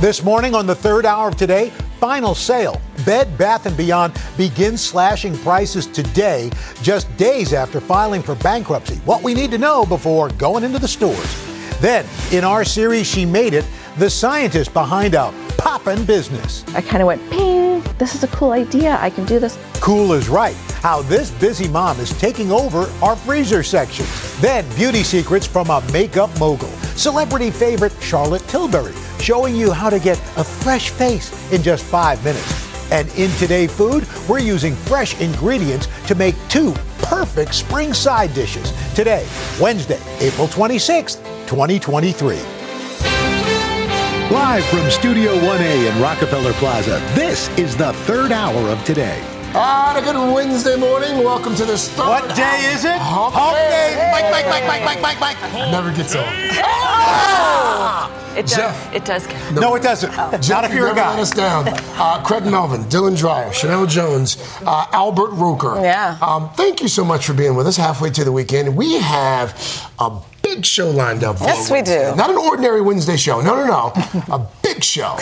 This morning on the third hour of today, final sale. Bed Bath & Beyond begins slashing prices today, just days after filing for bankruptcy. What we need to know before going into the stores. Then, in our series, She Made It, the scientist behind a poppin' business. I kind of went, ping, this is a cool idea. I can do this. Cool is right. How this busy mom is taking over our freezer section. Then, beauty secrets from a makeup mogul. Celebrity favorite Charlotte Tilbury showing you how to get a fresh face in just five minutes. And in Today Food, we're using fresh ingredients to make two perfect spring side dishes. Today, Wednesday, April 26th, 2023. Live from Studio 1A in Rockefeller Plaza, this is the third hour of today. Ah, a good Wednesday morning. Welcome to this third What day is it? Hump, Hump day. day. Mike, Mike, Mike, Mike, Mike, Mike, Mike. Never gets old. It does. Jeff. It does. No, it doesn't. Not Jeff, if you're you a never guy. let us down. Uh, Craig Melvin, Dylan Dreyer, Sheinelle Jones, uh, Albert Roker. Yeah. Um, thank you so much for being with us halfway to the weekend. We have a big show lined up. for Yes, we do. Not an ordinary Wednesday show. No, no, no. a big show.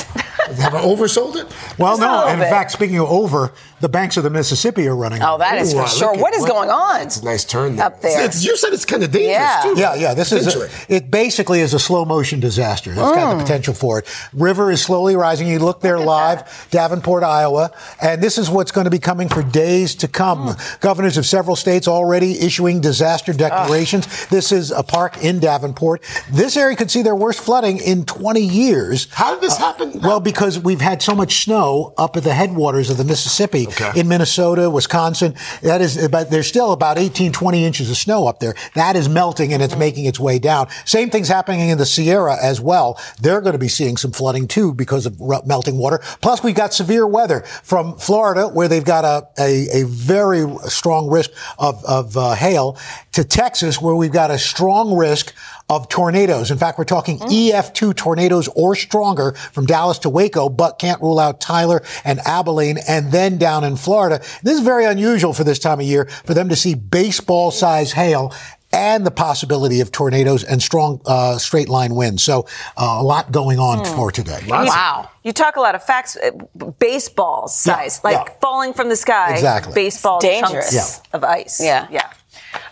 Have I oversold it? Well, Just no. And in bit. fact, speaking of over, the banks of the Mississippi are running. Oh, that is Ooh, for uh, sure. look at What is going on? It's a nice turn there. Up there. It's- you said it's kind of dangerous, Yeah. too. Yeah, yeah. This is a, it. Basically, is a slow motion disaster. That's got Mm. the potential for it. River is slowly rising. You look there live, Davenport, Iowa, and this is what's going to be coming for days to come. Mm. Governors of several states already issuing disaster declarations. This is a park in Davenport. This area could see their worst flooding in 20 years. How did this happen? Well, because we've had so much snow up at the headwaters of the Mississippi Okay. in Minnesota, Wisconsin. That is, but there's still about 18, 20 inches of snow up there. That is melting and it's making its way down. Same thing's happening in the Sierra as well. They're going to be seeing some flooding too because of melting water. Plus, we've got severe weather from Florida, where they've got a, a, a very strong risk of, of uh, hail, to Texas, where we've got a strong risk of tornadoes. In fact, we're talking EF2 tornadoes or stronger from Dallas to Waco, but can't rule out Tyler and Abilene and then down in Florida. This is very unusual for this time of year for them to see baseball size hail and the possibility of tornadoes and strong uh, straight line winds. So uh, a lot going on for today. Wow. You talk a lot of facts, uh, baseball size, Yeah, like yeah. falling from the sky. Exactly. Baseball It's dangerous. chunks of ice. Yeah. Yeah.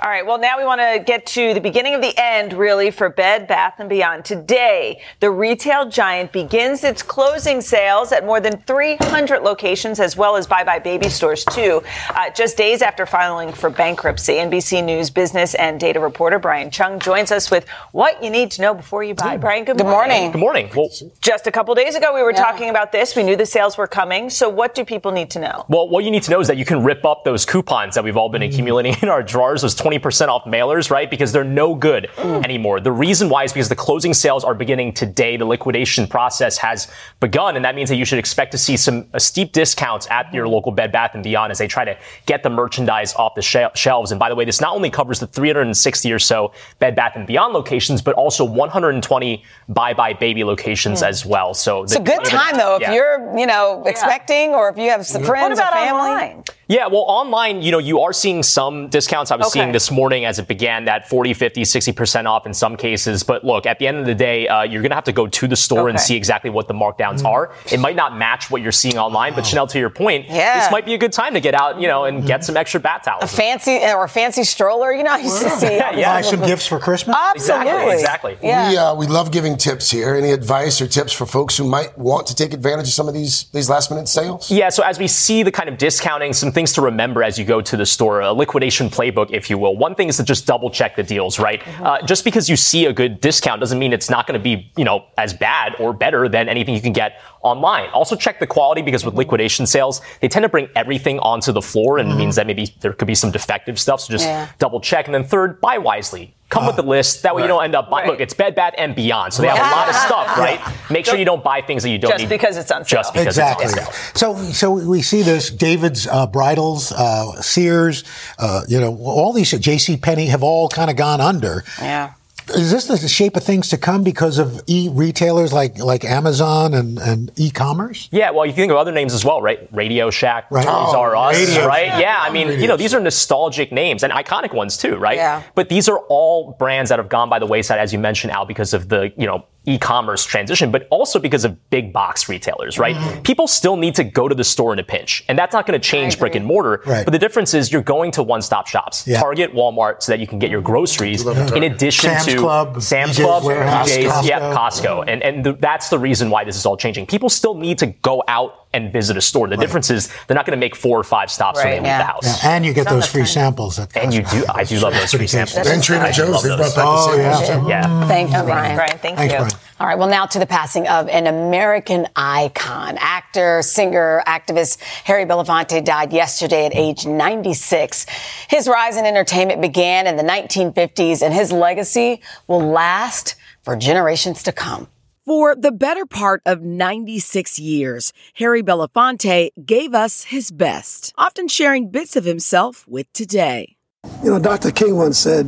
All right. Well, now we want to get to the beginning of the end, really, for Bed Bath and Beyond. Today, the retail giant begins its closing sales at more than 300 locations, as well as Bye Bye Baby stores too. Uh, just days after filing for bankruptcy, NBC News business and data reporter Brian Cheung joins us with what you need to know before you buy. Brian, good, Good morning. Good morning. Well, Just a couple days ago, we were Yeah. talking about this. We knew the sales were coming. So, what do people need to know? well, what you need to know is that you can rip up those coupons that we've all been accumulating in our drawers, those 20% off mailers, right? Because they're no good anymore. The reason why is because the closing sales are beginning today. The liquidation process has begun, and that means that you should expect to see some uh, steep discounts at your local Bed Bath and Beyond as they try to get the merchandise off the shel- shelves. And by the way, this not only covers the 360 or so Bed Bath and Beyond locations, but also 120 Bye Bye Baby locations as well. So It's a good time though if Yeah. you're, you know, expecting or if you have some What friends about or family. online? Yeah, well, online, you know, you are seeing some discounts. I was Okay. Seeing this morning as it began that 40, 50, 60% off in some cases. But look, at the end of the day, uh, you're going to have to go to the store and see exactly what the markdowns are. It might not match what you're seeing online, but Sheinelle, to your point, Yeah. this might be a good time to get out, you know, and get some extra bat towels. A fancy or a fancy stroller, you know, I used to see. Yeah, yeah. Buy some gifts for Christmas. Absolutely. Exactly, exactly. Yeah. We, uh, we love giving tips here. Any advice or tips for folks who might want to take advantage of some of these these last minute sales? Yeah, so as we see the kind of discounting, some things to remember as you go to the store, a liquidation playbook, if you will. One thing is to just double check the deals, right? Uh, just because you see a good discount doesn't mean it's not going to be, you know, as bad or better than anything you can get online. Also check the quality because with liquidation sales, they tend to bring everything onto the floor and it means that maybe there could be some defective stuff. So just Yeah. double check. And then third, buy wisely. Come with the list. That way you don't end up buying. Look, it's Bed Bath and Beyond. So they have a lot of stuff, right? Make sure you don't buy things that you don't Just need. Just because it's on sale. Just because Exactly. it's on sale. So, so we see this David's uh, bridals, uh, Sears, uh, you know, all these J.C. Penney have all kind of gone under. Yeah. Is this the shape of things to come because of e retailers like like Amazon and, and e-commerce? Yeah, well, you can think of other names as well, right? Radio Shack, Right. Toys Oh, R Us, Radio right? Shack. Yeah, I mean, you know, these are nostalgic names and iconic ones too, right? Yeah. But these are all brands that have gone by the wayside, as you mentioned, Al, because of the, you know, e-commerce transition, but also because of big box retailers, right? Mm-hmm. People still need to go to the store in a pinch, and that's not going to change brick and mortar. Right. But the difference is you're going to one-stop shops, Yeah. Target, Walmart, so that you can get your groceries in addition Sam's to Club, Sam's Club, Costco. yeah, Costco, and and th- that's the reason why this is all changing. People still need to go out and visit a store. The difference is they're not going to make four or five stops when Right. they leave the house. Yeah, and you get those free samples. At And you do, I do love those free samples. And Trader Joe's, they brought back Oh, the yeah. samples too. Yeah. Thank you, Brian. Brian, thank Thanks, you. Brian. All right, well, now to the passing of an American icon. Actor, singer, activist Harry Belafonte died yesterday at age 96. His rise in entertainment began in the 1950s, and his legacy will last for generations to come. For the better part of 96 years, Harry Belafonte gave us his best, often sharing bits of himself with today. You know, Dr. King once said,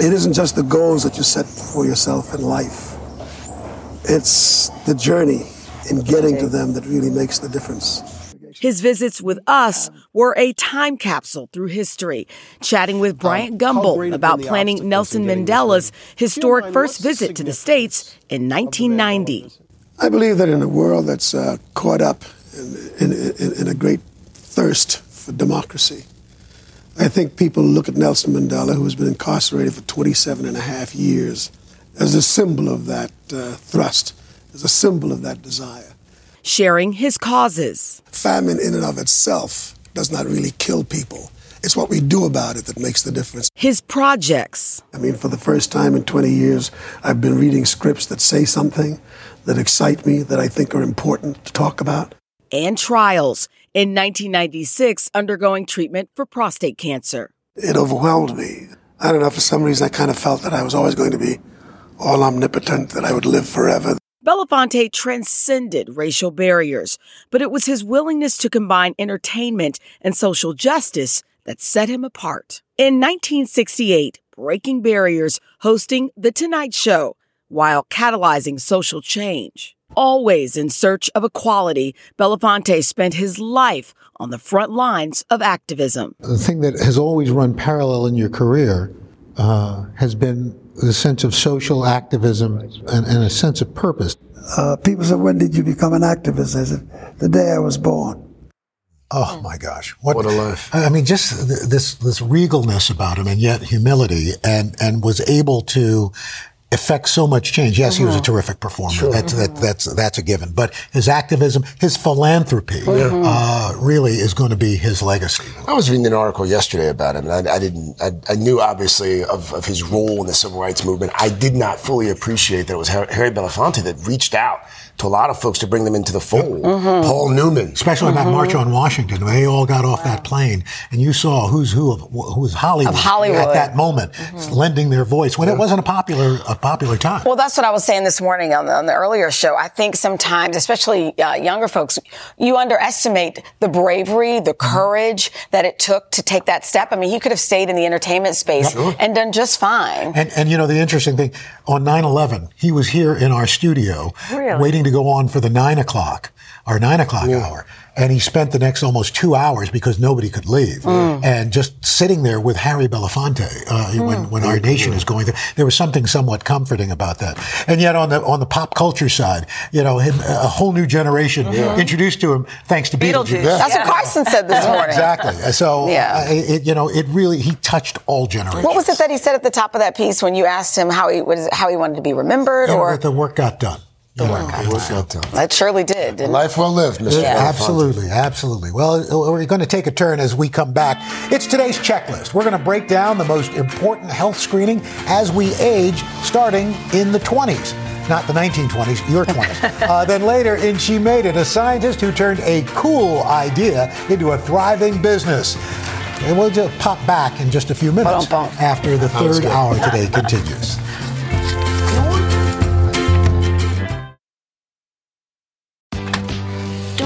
it isn't just the goals that you set for yourself in life, it's the journey in getting to them that really makes the difference. His visits with us were a time capsule through history, chatting with Bryant Gumbel about planning Nelson Mandela's historic first visit to the States in 1990. I believe that in a world that's uh, caught up in, in, in, in a great thirst for democracy, I think people look at Nelson Mandela, who has been incarcerated for 27 and a half years, as a symbol of that uh, thrust, as a symbol of that desire. Sharing his causes. Famine in and of itself does not really kill people. It's what we do about it that makes the difference. His projects. I mean, for the first time in 20 years, I've been reading scripts that say something, that excite me, that I think are important to talk about. and trials. In 1996, undergoing treatment for prostate cancer. It overwhelmed me. I don't know, for some reason, I kind of felt that I was always going to be all omnipotent, that I would live forever. Belafonte transcended racial barriers, but it was his willingness to combine entertainment and social justice that set him apart. In 1968, breaking barriers, hosting The Tonight Show, while catalyzing social change. Always in search of equality, Belafonte spent his life on the front lines of activism. The thing that has always run parallel in your career uh, has been the sense of social activism and, and a sense of purpose. Uh, people said, When did you become an activist? I said, The day I was born. Oh my gosh! What a life. I mean, just th- this this regalness about him, and yet humility, and and was able to affect so much change. Yes, he was a terrific performer. That's that, that's that's a given. But his activism, his philanthropy, uh, really is going to be his legacy. I was reading an article yesterday about him, and I, I didn't. I, I knew obviously of, of his role in the civil rights movement. I did not fully appreciate that it was Harry Belafonte that reached out to a lot of folks to bring them into the fold. Mm-hmm. Paul Newman, Especially that mm-hmm. March on Washington, they all got off that plane, and you saw who's who of who was Hollywood, Of Hollywood. at that moment, mm-hmm. lending their voice when it wasn't a popular a popular time. Well, that's what I was saying this morning on the, on the earlier show. I think sometimes, especially uh, younger folks, you underestimate the bravery, the courage that it took to take that step. I mean, he could have stayed in the entertainment space and done just fine. And, and you know, the interesting thing, on 9-11, he was here in our studio waiting to go on for the 9 o'clock, our 9 o'clock hour. And he spent the next almost two hours because nobody could leave. And just sitting there with Harry Belafonte uh, when, when our nation is going through. There was something somewhat comforting about that. And yet on the on the pop culture side, you know, him, a whole new generation introduced to him thanks to Beetlejuice. Beetlejuice. That's what Carson said this morning. Exactly. So, Yeah. uh, it, you know, it really, he touched all generations. What was it that he said at the top of that piece when you asked him how he was, how he wanted to be remembered? You know, Or that the work got done. The work got done. What's that done? that surely did. Didn't? Life well lived, Mr. Yeah. Absolutely, absolutely. Well, we're going to take a turn as we come back. It's today's checklist. We're going to break down the most important health screening as we age, starting in the 20s. not the 1920s, your 20s. uh, then later in She Made It, a scientist who turned a cool idea into a thriving business. And we'll just pop back in just a few minutes after the third hour today continues.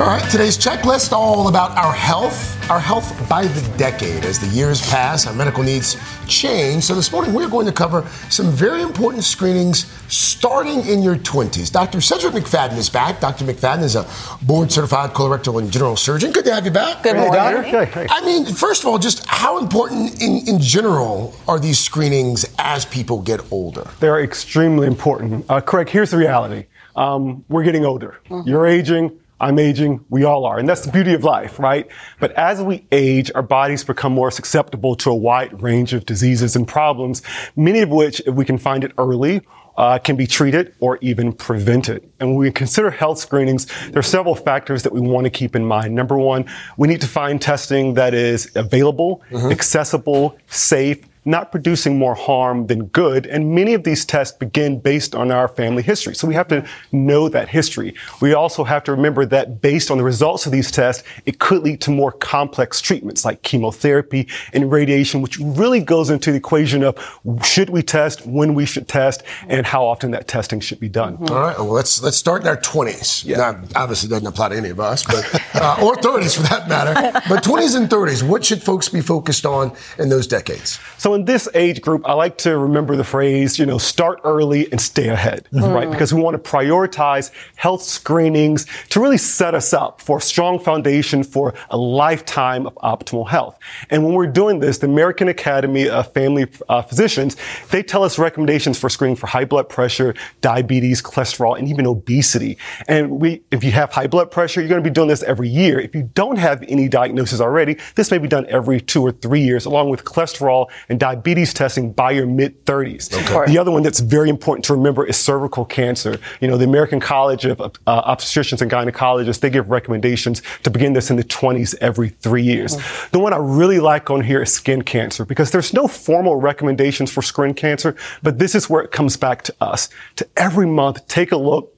All right, today's checklist all about our health, our health by the decade. As the years pass, our medical needs change. So this morning we're going to cover some very important screenings starting in your 20s. Dr. Cedrek McFadden is back. Dr. McFadden is a board certified colorectal and general surgeon. Good to have you back. Good morning. Hey, I mean, first of all, just how important in, in general are these screenings as people get older? They're extremely important. Uh, Craig, here's the reality. Um, we're getting older. Mm-hmm. You're aging. I'm aging, we all are. And that's the beauty of life, right? But as we age, our bodies become more susceptible to a wide range of diseases and problems, many of which, if we can find it early, uh, can be treated or even prevented. And when we consider health screenings, there are several factors that we want to keep in mind. Number one, we need to find testing that is available, accessible, safe, not producing more harm than good. And many of these tests begin based on our family history. So we have to know that history. We also have to remember that based on the results of these tests, it could lead to more complex treatments like chemotherapy and radiation, which really goes into the equation of should we test, when we should test, and how often that testing should be done. All right, well, let's let's start in our 20s. Yeah. Now, obviously, doesn't apply to any of us, but uh, or 30s for that matter. But 20s and 30s, what should folks be focused on in those decades? So in this age group, I like to remember the phrase, you know, start early and stay ahead, right? Because we want to prioritize health screenings to really set us up for a strong foundation for a lifetime of optimal health. And when we're doing this, the American Academy of Family uh, Physicians, they tell us recommendations for screening for high blood pressure, diabetes, cholesterol, and even obesity. And we, if you have high blood pressure, you're going to be doing this every year. If you don't have any diagnosis already, this may be done every two or three years, along with cholesterol and diabetes testing by your mid 30s. The other one that's very important to remember is cervical cancer. You know, the American College of uh, Obstetricians and Gynecologists, they give recommendations to begin this in the 20s every three years. The one I really like on here is skin cancer because there's no formal recommendations for skin cancer, but this is where it comes back to us. To every month, take a look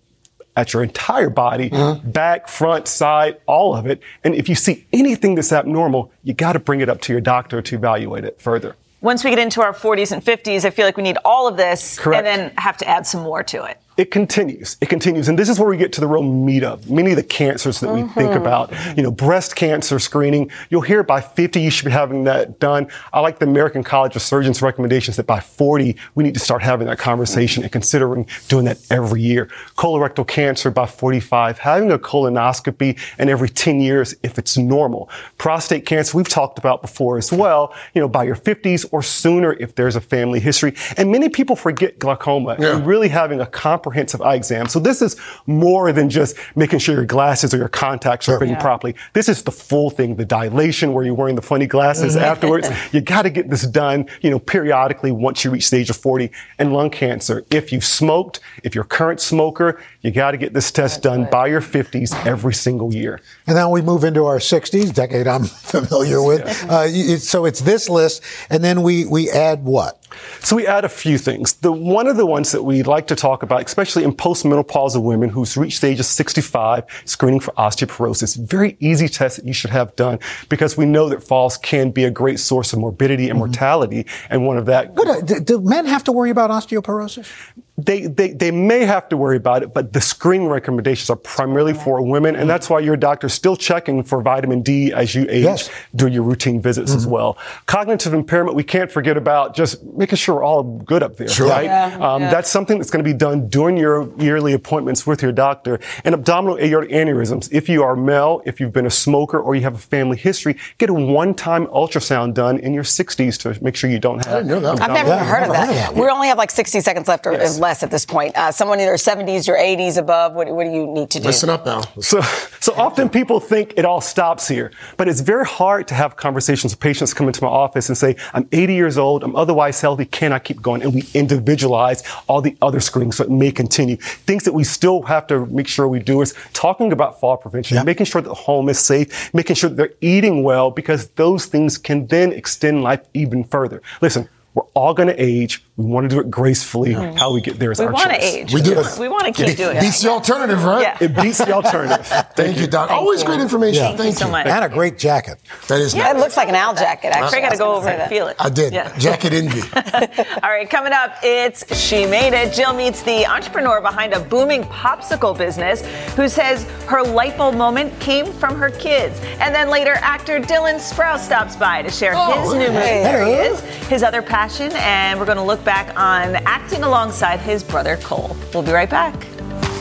at your entire body, back, front, side, all of it. And if you see anything that's abnormal, you got to bring it up to your doctor to evaluate it further. Once we get into our 40s and 50s, I feel like we need all of this Correct. and then have to add some more to it. It continues. It continues. And this is where we get to the real meat of many of the cancers that we think Mhm. about. You know, breast cancer screening, you'll hear by 50 you should be having that done. I like the American College of Surgeons recommendations that by 40 we need to start having that conversation and considering doing that every year. Colorectal cancer by 45, having a colonoscopy and every 10 years if it's normal. Prostate cancer, we've talked about before as well, you know, by your 50s or sooner if there's a family history. And many people forget glaucoma and really having a comprehensive comprehensive eye exam. So this is more than just making sure your glasses or your contacts are fitting Yeah. properly. This is the full thing, the dilation where you're wearing the funny glasses Mhm. afterwards. You got to get this done, you know, periodically once you reach the age of 40. And lung cancer, if you've smoked, if you're a current smoker, you got to get this test done by your 50s every single year. And then we move into our 60s, decade I'm familiar with. Uh, so it's this list, and then we, we add what? So we add a few things. The one of the ones that we like to talk about, especially in postmenopausal women who's reached the age of 65, screening for osteoporosis. Very easy test that you should have done because we know that falls can be a great source of morbidity and mortality, and one of that. What, uh, do men have to worry about osteoporosis? They, they, they may have to worry about it, but the screening recommendations are primarily for women, and that's why your doctor's still checking for vitamin D as you age, Yes. do your routine visits as well. Cognitive impairment, we can't forget about just making sure we're all good up there, Sure. right? Yeah, Um, yeah. That's something that's going to be done during your yearly appointments with your doctor. And abdominal aortic aneurysms, if you are male, if you've been a smoker, or you have a family history, get a one-time ultrasound done in your 60s to make sure you don't have. I've never abdominal- even heard of that. We only have like 60 seconds left or Yes. Less at this point. Uh, someone in their 70s or 80s above, what, what do you need to do? Listen up, Al. So, so often people think it all stops here, but it's very hard to have conversations with patients come into my office and say, I'm 80 years old, I'm otherwise healthy, can I keep going? And we individualize all the other screenings so it may continue. Things that we still have to make sure we do is talking about fall prevention, making sure that the home is safe, making sure that they're eating well, because those things can then extend life even further. Listen, we're all going to age. We want to do it gracefully. How we get there is our channel. We our want to choice. age. We do. We want to keep doing it. Beats the alternative, right? Yeah. It beats the alternative. Thank you, Doc. Always great information. Yeah. Thank, so much. And a great jacket. That is Yeah, it looks like an owl jacket, actually. I got to go over I and feel it. I did. Yeah. Jacket envy. All right, coming up, it's She Made It. Jill meets the entrepreneur behind a booming popsicle business who says her light bulb moment came from her kids. And then later, actor Dylan Sprouse stops by to share Oh, his new movie. hey. There he is, his other passion, and we're going to look back on acting alongside his brother Cole. We'll be right back.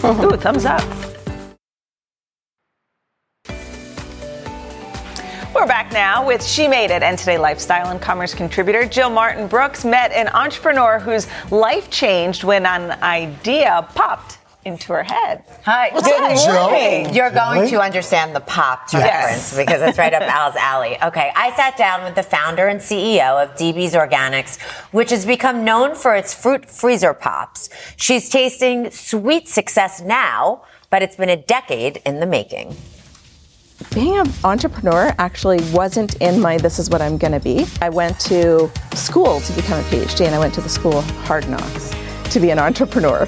Uh-huh. Ooh, thumbs up. We're back now with She Made It and today lifestyle and commerce contributor Jill Martin Brooks met an entrepreneur whose life changed when an idea popped into her head. Hi. What's Good up, Jill? morning. You're going Really? to understand the popped Yes. reference because it's right up Al's alley. Okay, I sat down with the founder and CEO of DeeBee's Organics, which has become known for its fruit freezer pops. She's tasting sweet success now, but it's been a decade in the making. Being an entrepreneur actually wasn't in my this is what I'm going to be. I went to school to become a PhD and I went to the school of hard knocks to be an entrepreneur.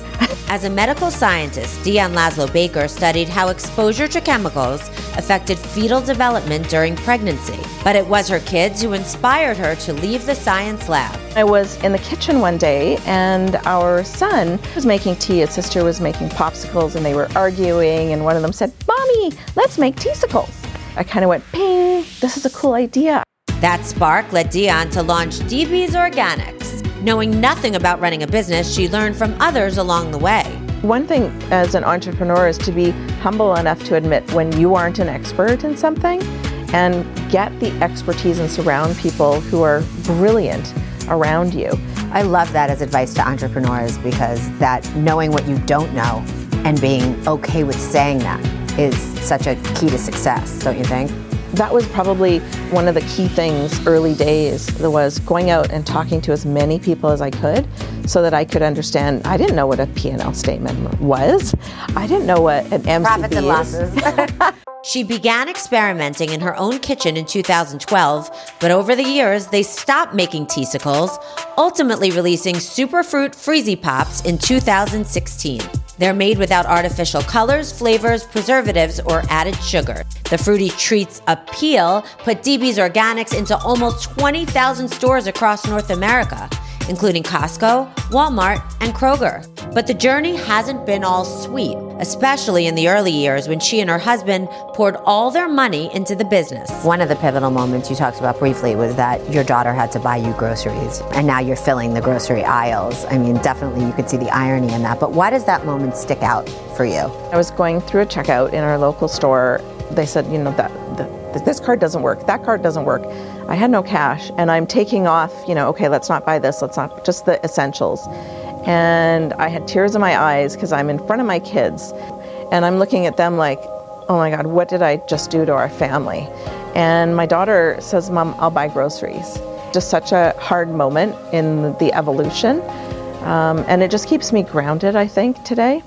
As a medical scientist, Dionne Laslo-Baker studied how exposure to chemicals affected fetal development during pregnancy. But it was her kids who inspired her to leave the science lab. I was in the kitchen one day and our son was making tea. His sister was making popsicles and they were arguing. And one of them said, Mommy, let's make teasicles. I kind of went, ping, this is a cool idea. That spark led Dionne to launch DeeBee's Organics. Knowing nothing about running a business, she learned from others along the way. One thing as an entrepreneur is to be humble enough to admit when you aren't an expert in something and get the expertise and surround people who are brilliant around you. I love that as advice to entrepreneurs because that knowing what you don't know and being okay with saying that is such a key to success, don't you think? That was probably one of the key things early days that was going out and talking to as many people as I could so that I could understand. I didn't know what a P&L statement was. I didn't know what an MCB Profits and losses. she began experimenting in her own kitchen in 2012, but over the years, they stopped making teasicles, ultimately releasing Superfruit Freezy Pops in 2016. They're made without artificial colors, flavors, preservatives, or added sugar. The fruity treats appeal put DeeBee's Organics into almost 20,000 stores across North America, including Costco, Walmart, and Kroger. But the journey hasn't been all sweet, especially in the early years when she and her husband poured all their money into the business. One of the pivotal moments you talked about briefly was that your daughter had to buy you groceries, and now you're filling the grocery aisles. I mean, definitely you could see the irony in that. But why does that moment stick out for you? I was going through a checkout in our local store. They said, you know, that the, this card doesn't work, that card doesn't work. I had no cash, and I'm taking off, you know, okay, let's not buy this, let's not, just the essentials. And I had tears in my eyes because I'm in front of my kids and I'm looking at them like, oh my God, what did I just do to our family? And my daughter says, Mom, I'll buy groceries. Just such a hard moment in the evolution. Um, and it just keeps me grounded, I think, today.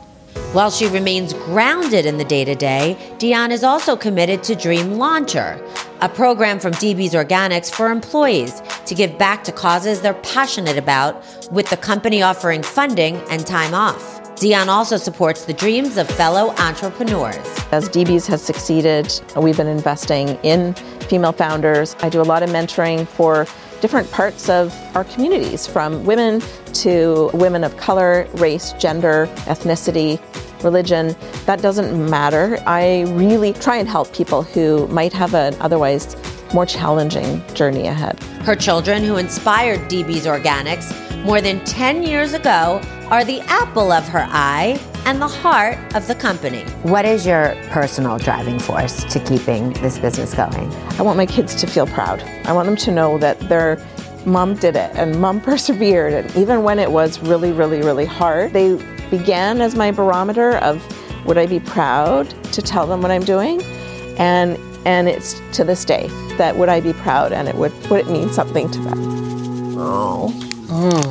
While she remains grounded in the day to day, Dionne is also committed to Dream Launcher, a program from DeeBee's Organics for employees to give back to causes they're passionate about, with the company offering funding and time off. Dionne also supports the dreams of fellow entrepreneurs. As DeeBee's has succeeded, we've been investing in female founders. I do a lot of mentoring for different parts of our communities, from women to women of color, race, gender, ethnicity, religion. That doesn't matter. I really try and help people who might have an otherwise more challenging journey ahead. Her children, who inspired DeeBee's Organics more than 10 years ago, are the apple of her eye and the heart of the company. What is your personal driving force to keeping this business going? I want my kids to feel proud. I want them to know that their mom did it and mom persevered. And even when it was really, really, really hard, they began as my barometer of would I be proud to tell them what I'm doing? And and it's to this day that would I be proud and it would would it mean something to them. Oh. Mm.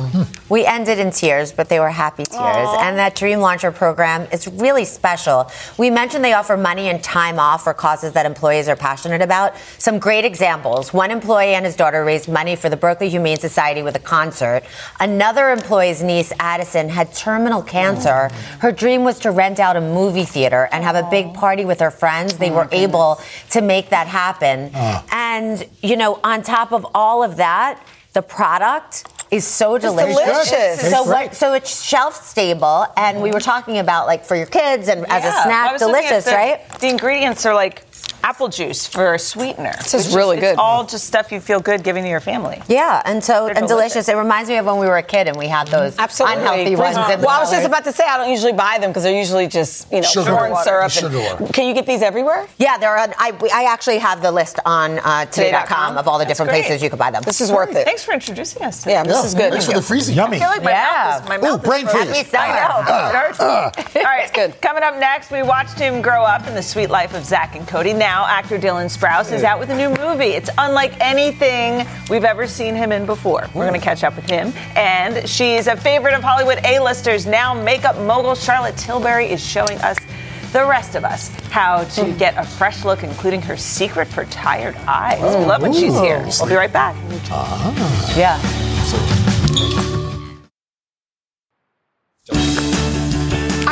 We ended in tears, but they were happy tears. Aww. And that Dream Launcher program is really special. We mentioned they offer money and time off for causes that employees are passionate about. Some great examples. One employee and his daughter raised money for the Berkeley Humane Society with a concert. Another employee's niece, Addison, had terminal cancer. Her dream was to rent out a movie theater and have a big party with her friends. They oh were able to make that happen. Oh. And, you know, on top of all of that, the product is so delicious. delicious. So what, so it's shelf stable, and we were talking about like for your kids and yeah. as a snack, delicious, the, right? The ingredients are like apple juice for a sweetener. This is really is, good. It's all just stuff you feel good giving to your family. Yeah, and so They're and delicious. delicious. It reminds me of when we were a kid and we had those Absolutely. unhealthy ones. Well, I was just about to say I don't usually buy them because they're usually just you know sugar corn syrup. Sugar and, can you get these everywhere? Yeah, they're. On, I I actually have the list on uh, today.com of all the different places you could buy them. This is worth it. Thanks for introducing us. Yeah, this is good. Thanks for the freezing. Yummy. I feel like my yeah. mouth is my mouth Ooh, brain freeze. I know. Uh, all right, good. Coming up next, we watched him grow up in the Suite life of Zack and Cody. Now actor Dylan Sprouse is out with a new movie. It's unlike anything we've ever seen him in before. We're going to catch up with him. And she's a favorite of Hollywood A-listers. Now makeup mogul Charlotte Tilbury is showing us the rest of us how to hmm. get a fresh look, including her secret for tired eyes. We love when she's here. We'll be right back. Ah. Yeah.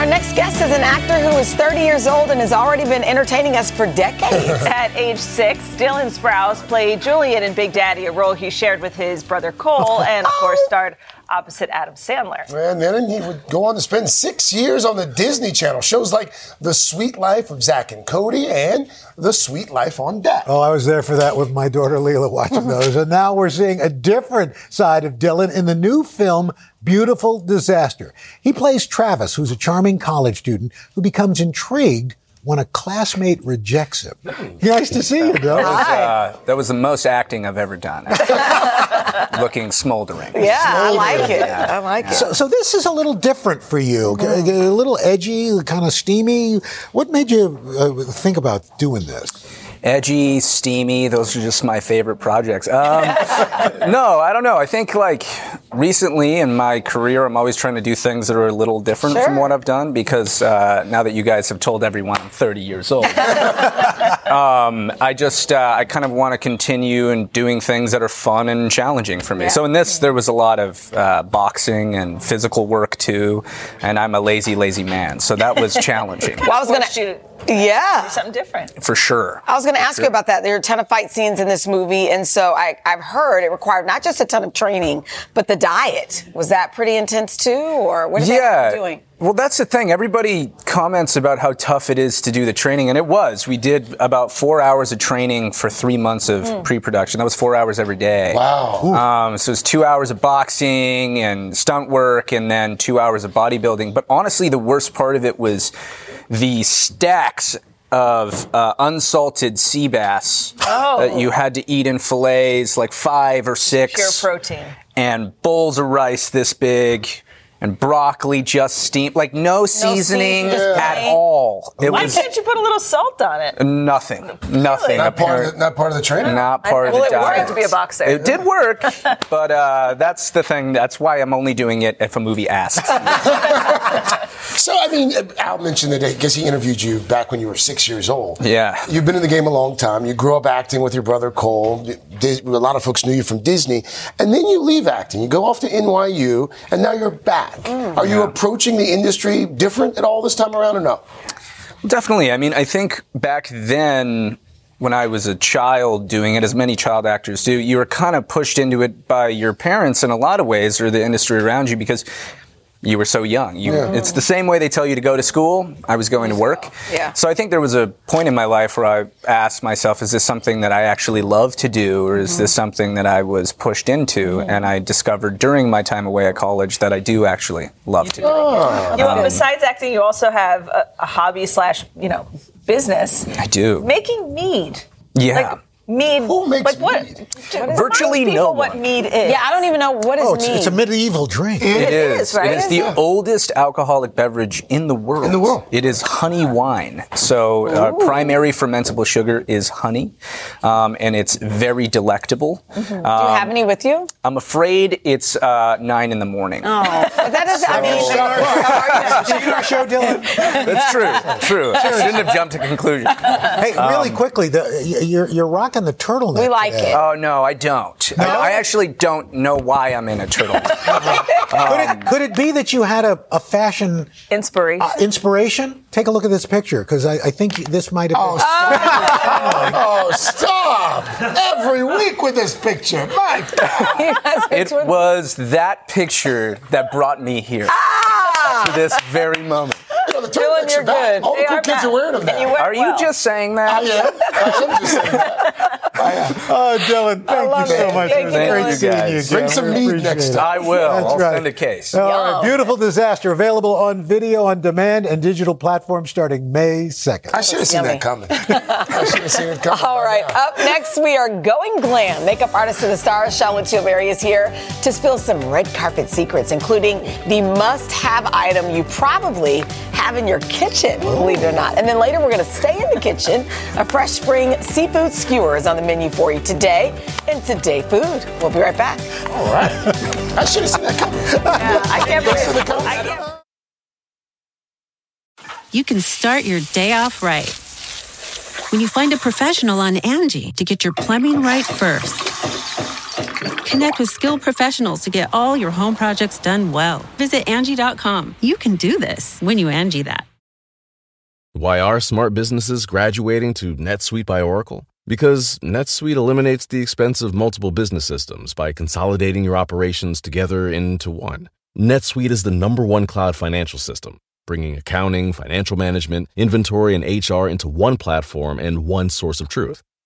Next guest is an actor who is 30 years old and has already been entertaining us for decades. At age six, Dylan Sprouse played Julian in Big Daddy, a role he shared with his brother Cole, and of course oh! starred opposite Adam Sandler. And then he would go on to spend six years on the Disney Channel. Shows like The Suite Life of Zack and Cody and The Suite Life on Deck. Oh, I was there for that with my daughter Leila watching those. and now we're seeing a different side of Dylan in the new film Beautiful Disaster. He plays Travis, who's a charming college student who becomes intrigued when a classmate rejects him. nice to see you, Bill. That was, uh, that was the most acting I've ever done. Looking smoldering. Yeah, smoldering. I like it. Yeah. I like it. So, so, this is a little different for you, mm. a little edgy, kind of steamy. What made you uh, think about doing this? Edgy, steamy. Those are just my favorite projects. Um, no, I don't know. I think like recently in my career, I'm always trying to do things that are a little different sure. from what I've done because uh, now that you guys have told everyone I'm 30 years old, um, I just uh, I kind of want to continue and doing things that are fun and challenging for me. Yeah. So in this, there was a lot of uh, boxing and physical work too, and I'm a lazy, lazy man, so that was challenging. well, I was going to yeah. Something different. For sure. I was going to ask sure. you about that. There are a ton of fight scenes in this movie. And so I, have heard it required not just a ton of training, but the diet. Was that pretty intense too? Or what is yeah. doing? Well, that's the thing. Everybody comments about how tough it is to do the training, and it was. We did about four hours of training for three months of mm. pre-production. That was four hours every day. Wow. Um, so it was two hours of boxing and stunt work, and then two hours of bodybuilding. But honestly, the worst part of it was the stacks of uh, unsalted sea bass oh. that you had to eat in fillets, like five or six. Pure protein. And bowls of rice this big and broccoli just steamed, like no seasoning seasoning. at all. It Why was can't you put a little salt on it? nothing, nothing. Not part, of apparent- the, not part of the training? Not part well, of the it worked to be a boxer. It did work, but uh, that's the thing. That's why I'm only doing it if a movie asks. So, I mean, Al mentioned that I guess he interviewed you back when you were six years old. Yeah. You've been in the game a long time. You grew up acting with your brother Cole. A lot of folks knew you from Disney. And then you leave acting. You go off to NYU, and now you're back. Mm. Are you approaching the industry different at all this time around or no? Definitely. I mean, I think back then, when I was a child doing it, as many child actors do, you were kind of pushed into it by your parents in a lot of ways, or the industry around you, because you were so young. You, Yeah. It's the same way they tell you to go to school. I was going to work. Yeah. So I think there was a point in my life where I asked myself, is this something that I actually love to do, or is mm-hmm. this something that I was pushed into? Mm-hmm. And I discovered during my time away at college that I do actually love to do. Oh, You know, besides acting, you also have a, a hobby slash, you know, business. I do. Making mead. Yeah. Like mead. Who makes like what? mead? Virtually Remind no people what one. mead is. Yeah, I don't even know what is Oh, it's, mead. it's a medieval drink. It is, right? It is the Yeah. oldest alcoholic beverage in the world. In the world. It is honey wine. So, uh, primary fermentable sugar is honey, um, and it's very delectable. Do you have any with you? I'm afraid it's uh, nine in the morning. Oh, but that doesn't. I mean, See our show, Dylan? That's true. True. I shouldn't have jumped to conclusion. Hey, really quickly, the, you're, you're rocking the turtleneck. we like today. it. Oh no, I don't. I, I actually don't know why I'm in a turtle. Could it, could it be that you had a, a fashion Inspiration. uh, inspiration? Take a look at this picture because I, I think this might have Oh, been. stop. oh, stop. Every week with this picture. My God. You guys are It was that picture that brought me here to this very moment. You know, the Dylan, turtlenecks you're back. good. All the cool are kids back. are wearing them And you now. wear- Are you just saying I that? am. I am just saying that. Oh, Dylan, thank you so it. much. Thank It you, great Dylan. seeing you Guys. Bring some We mead appreciate next time. I will. That's I'll right. send a case. All right, Beautiful Disaster available on video on demand and digital platforms starting May 2nd. I should have seen Yummy. that coming. I should have seen it coming. All by right, now. up next, we are going glam. Makeup artist of the stars, Charlotte Tilbury, is here to spill some red carpet secrets, including the must have item you probably have in your kitchen, believe it or not. And then later, we're going to stay in the kitchen. A fresh spring seafood skewer is on the menu for you today. And today, food. We'll be right back. All right. I should have seen that coming. Yeah, I can't believe have coming. I can't. you can start your day off right. When you find a professional on Angie to get your plumbing right first. Connect with skilled professionals to get all your home projects done well. Visit Angie.com. You can do this when you Angie that. Why are smart businesses graduating to NetSuite by Oracle? Because NetSuite eliminates the expense of multiple business systems by consolidating your operations together into one. NetSuite is the number one cloud financial system, bringing accounting, financial management, inventory, and HR into one platform and one source of truth.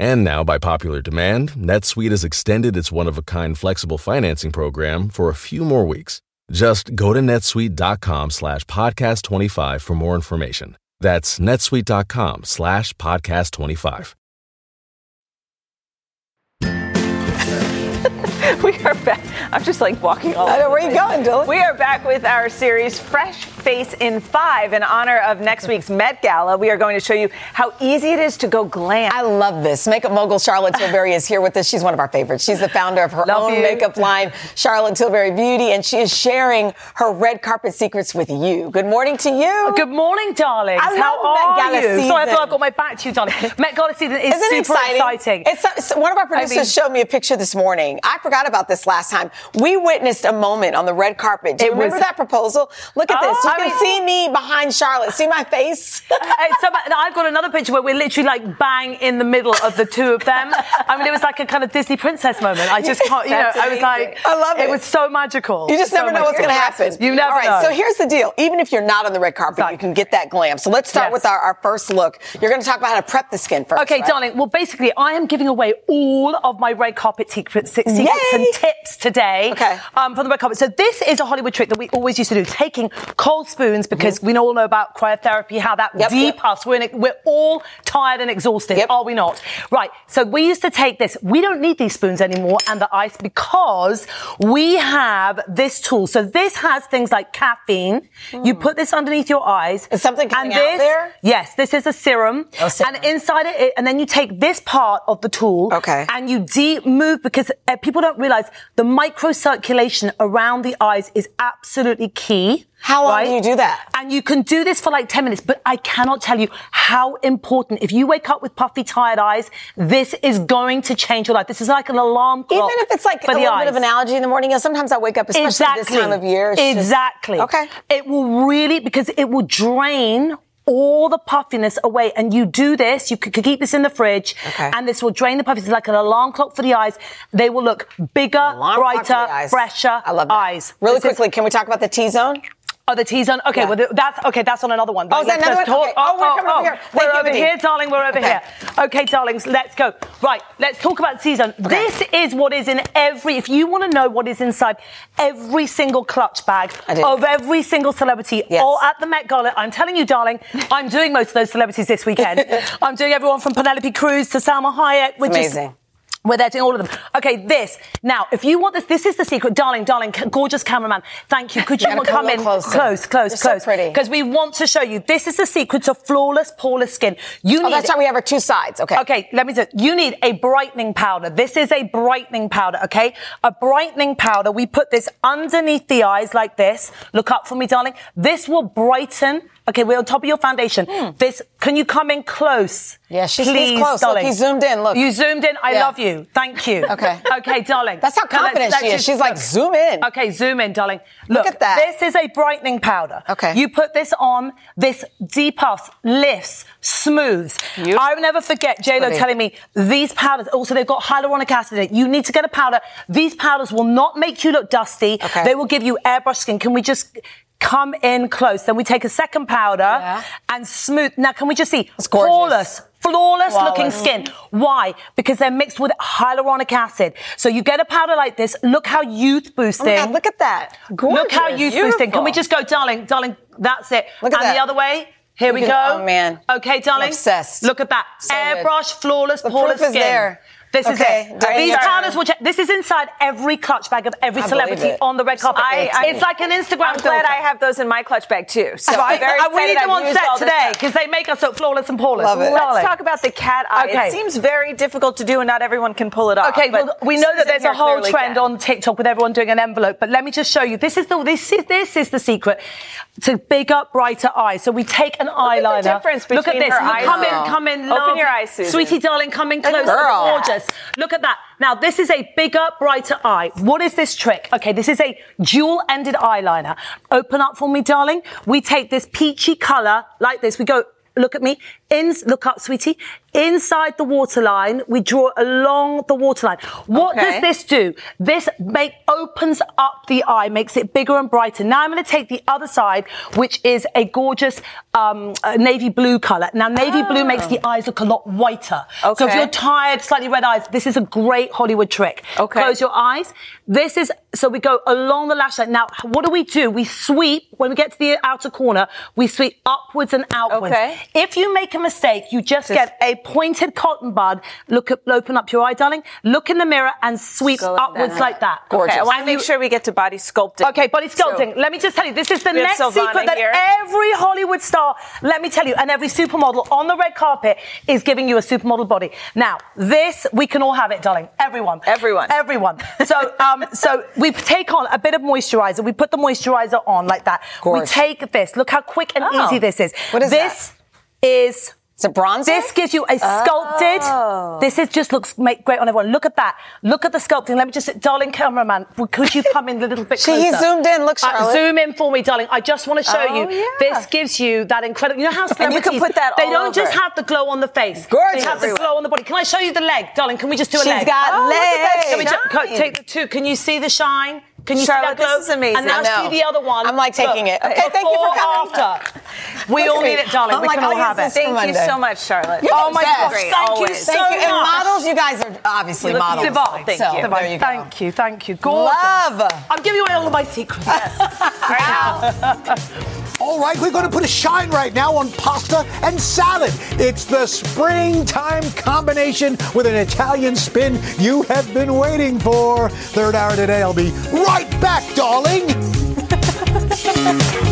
And now, by popular demand, NetSuite has extended its one of a kind flexible financing program for a few more weeks. Just go to netsuite.com slash podcast 25 for more information. That's netsuite.com slash podcast 25. We are back. I'm just like walking all over where the you going, Dylan? We are back with our series Fresh Face in Five in honor of next week's Met Gala. We are going to show you how easy it is to go glam. I love this. Makeup mogul Charlotte Tilbury is here with us. She's one of our favorites. She's the founder of her Love own you. makeup line, Charlotte Tilbury Beauty, and she is sharing her red carpet secrets with you. Good morning to you. Good morning, darling. I How love Met Gala you? Sorry, I thought I've got my back to you, darling. Met Gala season is Isn't super exciting? exciting. It's, it's- one of our producers mean- showed me a picture this morning. I forgot about this last time. We witnessed a moment on the red carpet. Do you remember was- that proposal? Look at Oh, this. I can mean- see me behind Charlotte. See my face? Hey, so I've got another picture where we're literally like bang in the middle of the two of them. I mean, it was like a kind of Disney princess moment. I just can't, you know, That's I was like. I love it. It was so magical. You just So never know what's going to happen. You never All right, know. so here's the deal. Even if you're not on the red carpet, you can get that glam. So let's start Yes. with our, our first look. You're going to talk about how to prep the skin first. Okay, right? darling. Well, basically, I am giving away all of my red carpet secrets, secrets Yay! and tips today okay. um, from the red carpet. So this is a Hollywood trick that we always used to do: taking cold spoons because Mm-hmm. we all know about cryotherapy, how that depuffs. We're in we're all tired and exhausted, are we not? Right. So we used to take this. We don't need these spoons anymore and the ice because we have this tool. So this has things like caffeine. You put this underneath your eyes. Is something coming and out this, there? Yes, this is a serum. Oh, serum. And inside it, it- and then you take this part of the tool. Okay. And you deep move because uh, people don't realize the microcirculation around the eyes is absolutely key. How long right? do you do that? And you can do this for like 10 minutes, but I cannot tell you how important. If you wake up with puffy, tired eyes, this is going to change your life. This is like an alarm clock. Even if it's like a little eyes. bit of an allergy in the morning, you know, sometimes I wake up, especially this time of year. it's just- exactly. okay. It will really because it will drain all the puffiness away. And you do this, you could, keep this in the fridge, Okay. and this will drain the puffiness like an alarm clock for the eyes. They will look bigger, brighter, fresher I love that. eyes. Really This is- quickly, can we talk about the T zone? Oh, the T zone. Okay, Yeah. well, that's okay. That's on another one. Oh, Let's another just one? talk- Okay. Oh, we're oh, coming over oh. here. Thank we're over here, darling. We're over Okay. here. Okay, darlings, let's go. Right, let's talk about T zone. This is what is in every. If you want to know what is inside every single clutch bag of every single celebrity, Yes. or at the Met Gala, I'm telling you, darling, I'm doing most of those celebrities this weekend. I'm doing everyone from Penelope Cruz to Salma Hayek. Which amazing. Is, where they're doing all of them. Okay, this. Now, if you want this, this is the secret. Darling, darling, gorgeous cameraman. Thank you. Could you, come come in closer. close, close, You're so close? pretty. Because we want to show you. This is the secret to flawless, poreless skin. You Oh, need that's right. We have our two sides. Okay. Okay, let me say, you need a brightening powder. This is a brightening powder, okay? A brightening powder. We put this underneath the eyes like this. Look up for me, darling. This will brighten. Okay, we're on top of your foundation. Hmm. This, can you come in close? Yeah, she's- Please, close. Look, darling. he zoomed in. Look. You zoomed in. I Yeah. love you. Thank you. Okay. Okay, darling. That's how Now, let's- confident let's she is. She's like, zoom in. Okay, zoom in, darling. Look, at that. This is a brightening powder. Okay. You put this on, this depuffs, lifts, smooths. You? I will never forget JLo Pretty. telling me these powders, also they've got hyaluronic acid in it. You need to get a powder. These powders will not make you look dusty. Okay. They will give you airbrush skin. Can we just come in close? Then we take a second powder and smooth. Now, can we just see? It's gorgeous. Flawless. Flawless looking skin. Why? Because they're mixed with hyaluronic acid. So you get a powder like this. Look how youth oh boosting. Oh God, look at that. Gorgeous. Look how youth boosting. Can we just go, darling, darling? That's it. Look at and that. the other way. Here You we go. oh, man. Okay, darling. obsessed. Look at that. So good. Airbrush, flawless, The poreless proof is skin. there. This is it. These turn. will. This is inside every clutch bag of every I celebrity on the red carpet. I- I- it's like an Instagram I'm glad. I have those in my clutch bag too. So Right? I'm very we need them on set today because they make us look flawless and poreless. Love it. Let's talk about the cat eye. Okay. It seems very difficult to do, and not everyone can pull it off. Okay, but well, we know that there's a whole trend can. on TikTok with everyone doing an envelope, but let me just show you. This is the this is, this is the secret to bigger, brighter eyes. So we take an eyeliner. difference Look at this. her eyes, come in, come in. Open love. your eyes, Susan. sweetie, darling. Come in close. girl. Gorgeous. Look at that. Now this is a bigger, brighter eye. What is this trick? Okay, this is a dual-ended eyeliner. Open up for me, darling. We take this peachy color like this. We go. Look at me. In, look up, sweetie. Inside the waterline, we draw along the waterline. What Okay. does this do? This make opens up the eye, makes it bigger and brighter. Now I'm going to take the other side, which is a gorgeous um, uh, navy blue color. Now navy blue makes the eyes look a lot whiter. So if you're tired, slightly red eyes, this is a great Hollywood trick. Okay. Close your eyes. This is so we go along the lash line. Now, what do we do? We sweep when we get to the outer corner. We sweep upwards and outwards. Okay. If you make a mistake, you just get a pointed cotton bud. Look at, open up your eye, darling. Look in the mirror and sweep Go upwards that. like that. Okay, I want to make sure we get to body sculpting. Okay, body sculpting. So- let me just tell you, this is the next Silvana secret that here. every Hollywood star, let me tell you, and every supermodel on the red carpet is giving you a supermodel body. Now, this we can all have it, darling. Everyone. Everyone. Everyone. So, um, so we take on a bit of moisturizer. We put the moisturizer on like that. Gorge. We take this. Look how quick and Oh. easy this is. What is this is It's a bronzer. This gives you a sculpted. Oh. This is just looks make, great on everyone. Look at that. Look at the sculpting. Let me just, darling cameraman, could you come in a little bit She- closer? he zoomed in. Look, Uh, zoom in for me, darling. I just want to show Oh, you. yeah. This gives you that incredible. You know how And you can put that they don't just have the glow on the face. Gorgeous. They have the glow on the body. Can I show you the leg, darling? Can we just do a She's leg? She's got Oh, look at that. legs. Can we ju- take the two? Can you see the shine? Can you Charlotte, see that glow? this is amazing. And now I see the other one. I'm, like, taking Look, it. Okay, thank you for coming. after. We all need it, darling. I'm we like, can oh, all have it. Thank you so much, Charlotte. You're Oh my gosh, Great, thank you so Thank you. And models, you guys are obviously models. divine. Thank so, you. Divine. You go. Thank you, thank you. Gorgeous. Love. I'm giving away all of my secrets. All right, we're going to put a shine right now on pasta and salad. It's the springtime combination with an Italian spin you have been waiting for. Third hour today. I'll be right back, darling.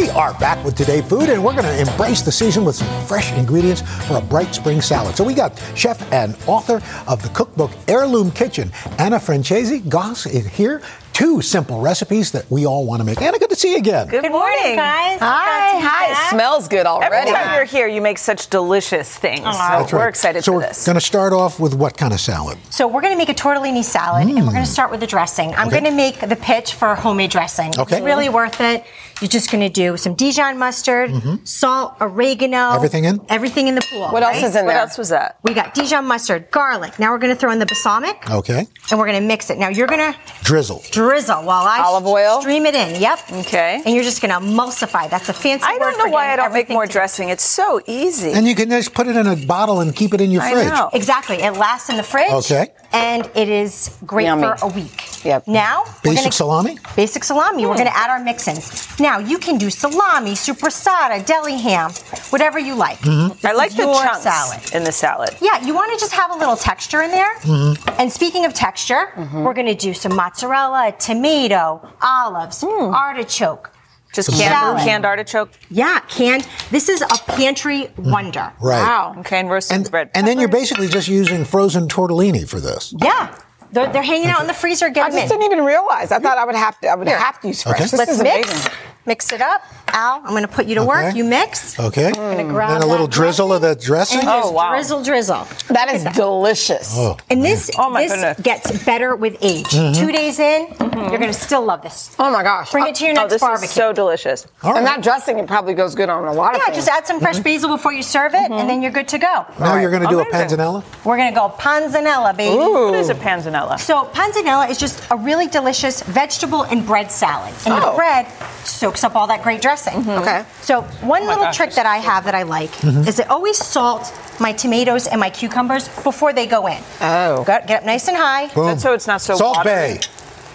We are back with Today Food, and we're going to embrace the season with some fresh ingredients for a bright spring salad. So we got chef and author of the cookbook Heirloom Kitchen, Anna Francese Gass is here. Two simple recipes that we all want to make. Anna, good to see you again. Good, morning, guys. Hi, hi. Smells good already. Every already. time you're here, you make such delicious things. So That's we're right. excited so for we're this. going to start off with what kind of salad? So we're going to make a tortellini salad, and we're going to start with the dressing. I'm Mm. Okay. going to make the pitch for homemade dressing. Okay. It's really worth it. You're just going to do some Dijon mustard, salt, oregano. Mm-hmm. Everything in? Everything in the pool. What else right? is in there? what else was that? We got Dijon mustard, garlic. Now we're going to throw in the balsamic, Okay. and we're going to mix it. Now you're going to Drizzle. drizzle while I Olive oil? stream it in. Yep. Okay. And you're just going to emulsify. That's a fancy word. I don't know for why I don't make more dressing. It's so easy. And you can just put it in a bottle and keep it in your I fridge. know. Exactly. It lasts in the fridge. Okay. And it is great Yummy. for a week. Yep. Now, we're Basic gonna- salami? Basic salami. We're going to add our mix-ins. Now, you can do salami, soppressata, deli ham, whatever you like. Mm-hmm. I like the your chunks salad. in the salad. Yeah, you want to just have a little texture in there. Mm-hmm. And speaking of texture, we're going to do some mozzarella, tomato, olives, artichoke. Just Salad. canned, canned artichoke. Yeah, canned. This is a pantry wonder. Mm, right. Wow. Okay, and roasted And, bread. and then you're basically just using frozen tortellini for this. Yeah. They're, they're hanging out in the freezer. Get I just in. didn't even realize. I thought I would have to. I would have to use fresh. Okay. This Let's is mix. amazing. Mix it up. Al, I'm going to put you to work. Okay. You mix. Okay. gonna mm. grab then a little that drizzle of that dressing. And Oh, wow. drizzle, drizzle. That is delicious. Oh. And this, Oh, my this goodness. gets better with age. Mm-hmm. Two days in, mm-hmm. you're going to still love this. Oh my gosh. Bring it to your oh, next this barbecue. is so delicious. All And that dressing, it probably goes good on a lot of things. yeah, just add some fresh mm-hmm. basil before you serve it, and mm-hmm. then you're good to go. now you're going to do a panzanella? We're going to go panzanella, baby. What is a panzanella? So panzanella is just a really delicious vegetable and bread salad, and the Oh. bread soaks up all that great dressing. Mm-hmm. Okay. So one oh little gosh, trick that I have that I like mm-hmm. is I always salt my tomatoes and my cucumbers before they go in. Oh. Got- Get up nice and high. Boom. so it's not so Salt watery? Bay.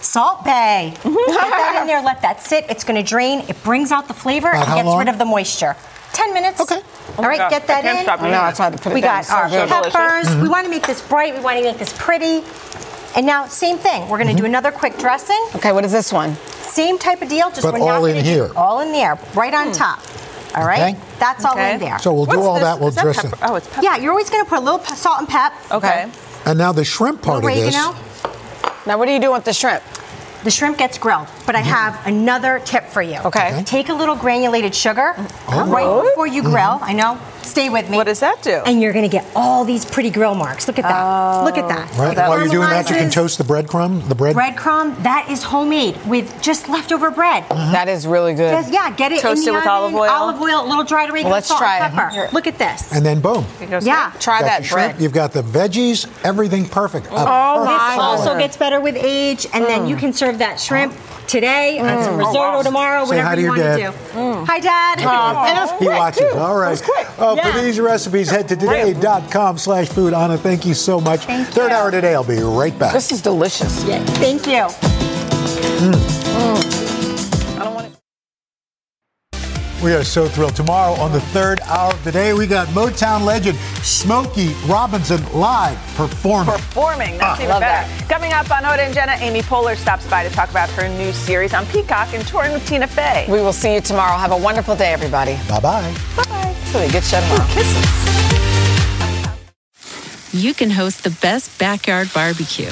Salt Bae. Mm-hmm. Put that in there, let that sit. It's going to drain. It brings out the flavor About and gets long? rid of the moisture. 10 minutes. Okay. Oh all right, gosh, get I that can't in. stop I know, that's why I had to put it We down. got It's so our good. peppers. Mm-hmm. We want to make this bright. We want to make this pretty. And now, same thing. We're going to Mm-hmm. do another quick dressing. Okay, what is this one? Same type of deal. Just But we're not all in gonna do- here. all in there, right on top. All right. Okay. That's all Okay. in there. So we'll do all this? that. We'll that dress it. pepper? Oh, it's pepper. yeah, you're always going to put a little p- salt and pep. Okay. And now the shrimp part of this. Oregano. Now, what are you doing with the shrimp? The shrimp gets grilled, but I have another tip for you. Okay. Okay. Take a little granulated sugar Oh. right before you grill. I know. Stay with me. What does that do? And you're going to get all these pretty grill marks. Look at that. Look at that. Right. It While you're doing that, you can toast the breadcrumb, the bread. Breadcrumb, that is homemade with just leftover bread. Mm-hmm. That is really good. Just- yeah, get it Toast in the it with olive oil? Olive oil, a little dried oregano, Well, let's salt, try it. and pepper. Here. Look at this. And then boom. yeah. Try that the shrimp. bread. You've got the veggies. Everything perfect. A This perfect also salad. gets better with age, and then you can serve that shrimp today and some risotto tomorrow, Say whatever you your want to dad. Do. Hi, Dad. and it's He quick, watches. too. All right. Oh, Yeah. For these recipes, head to today.com slash food. Anna, thank you so much. Thank Third you. hour today. I'll be right back. This is delicious. Yeah, Thank you. I We are so thrilled. Tomorrow on the third hour of the day, we got Motown legend Smokey Robinson live performing. Performing. That's Ah, even love better. Coming up on Hoda and Jenna, Amy Poehler stops by to talk about her new series on Peacock and touring with Tina Fey. We will see you tomorrow. Have a wonderful day, everybody. Bye bye. Bye-bye. So we get shut tomorrow. Kisses. You can host the best backyard barbecue.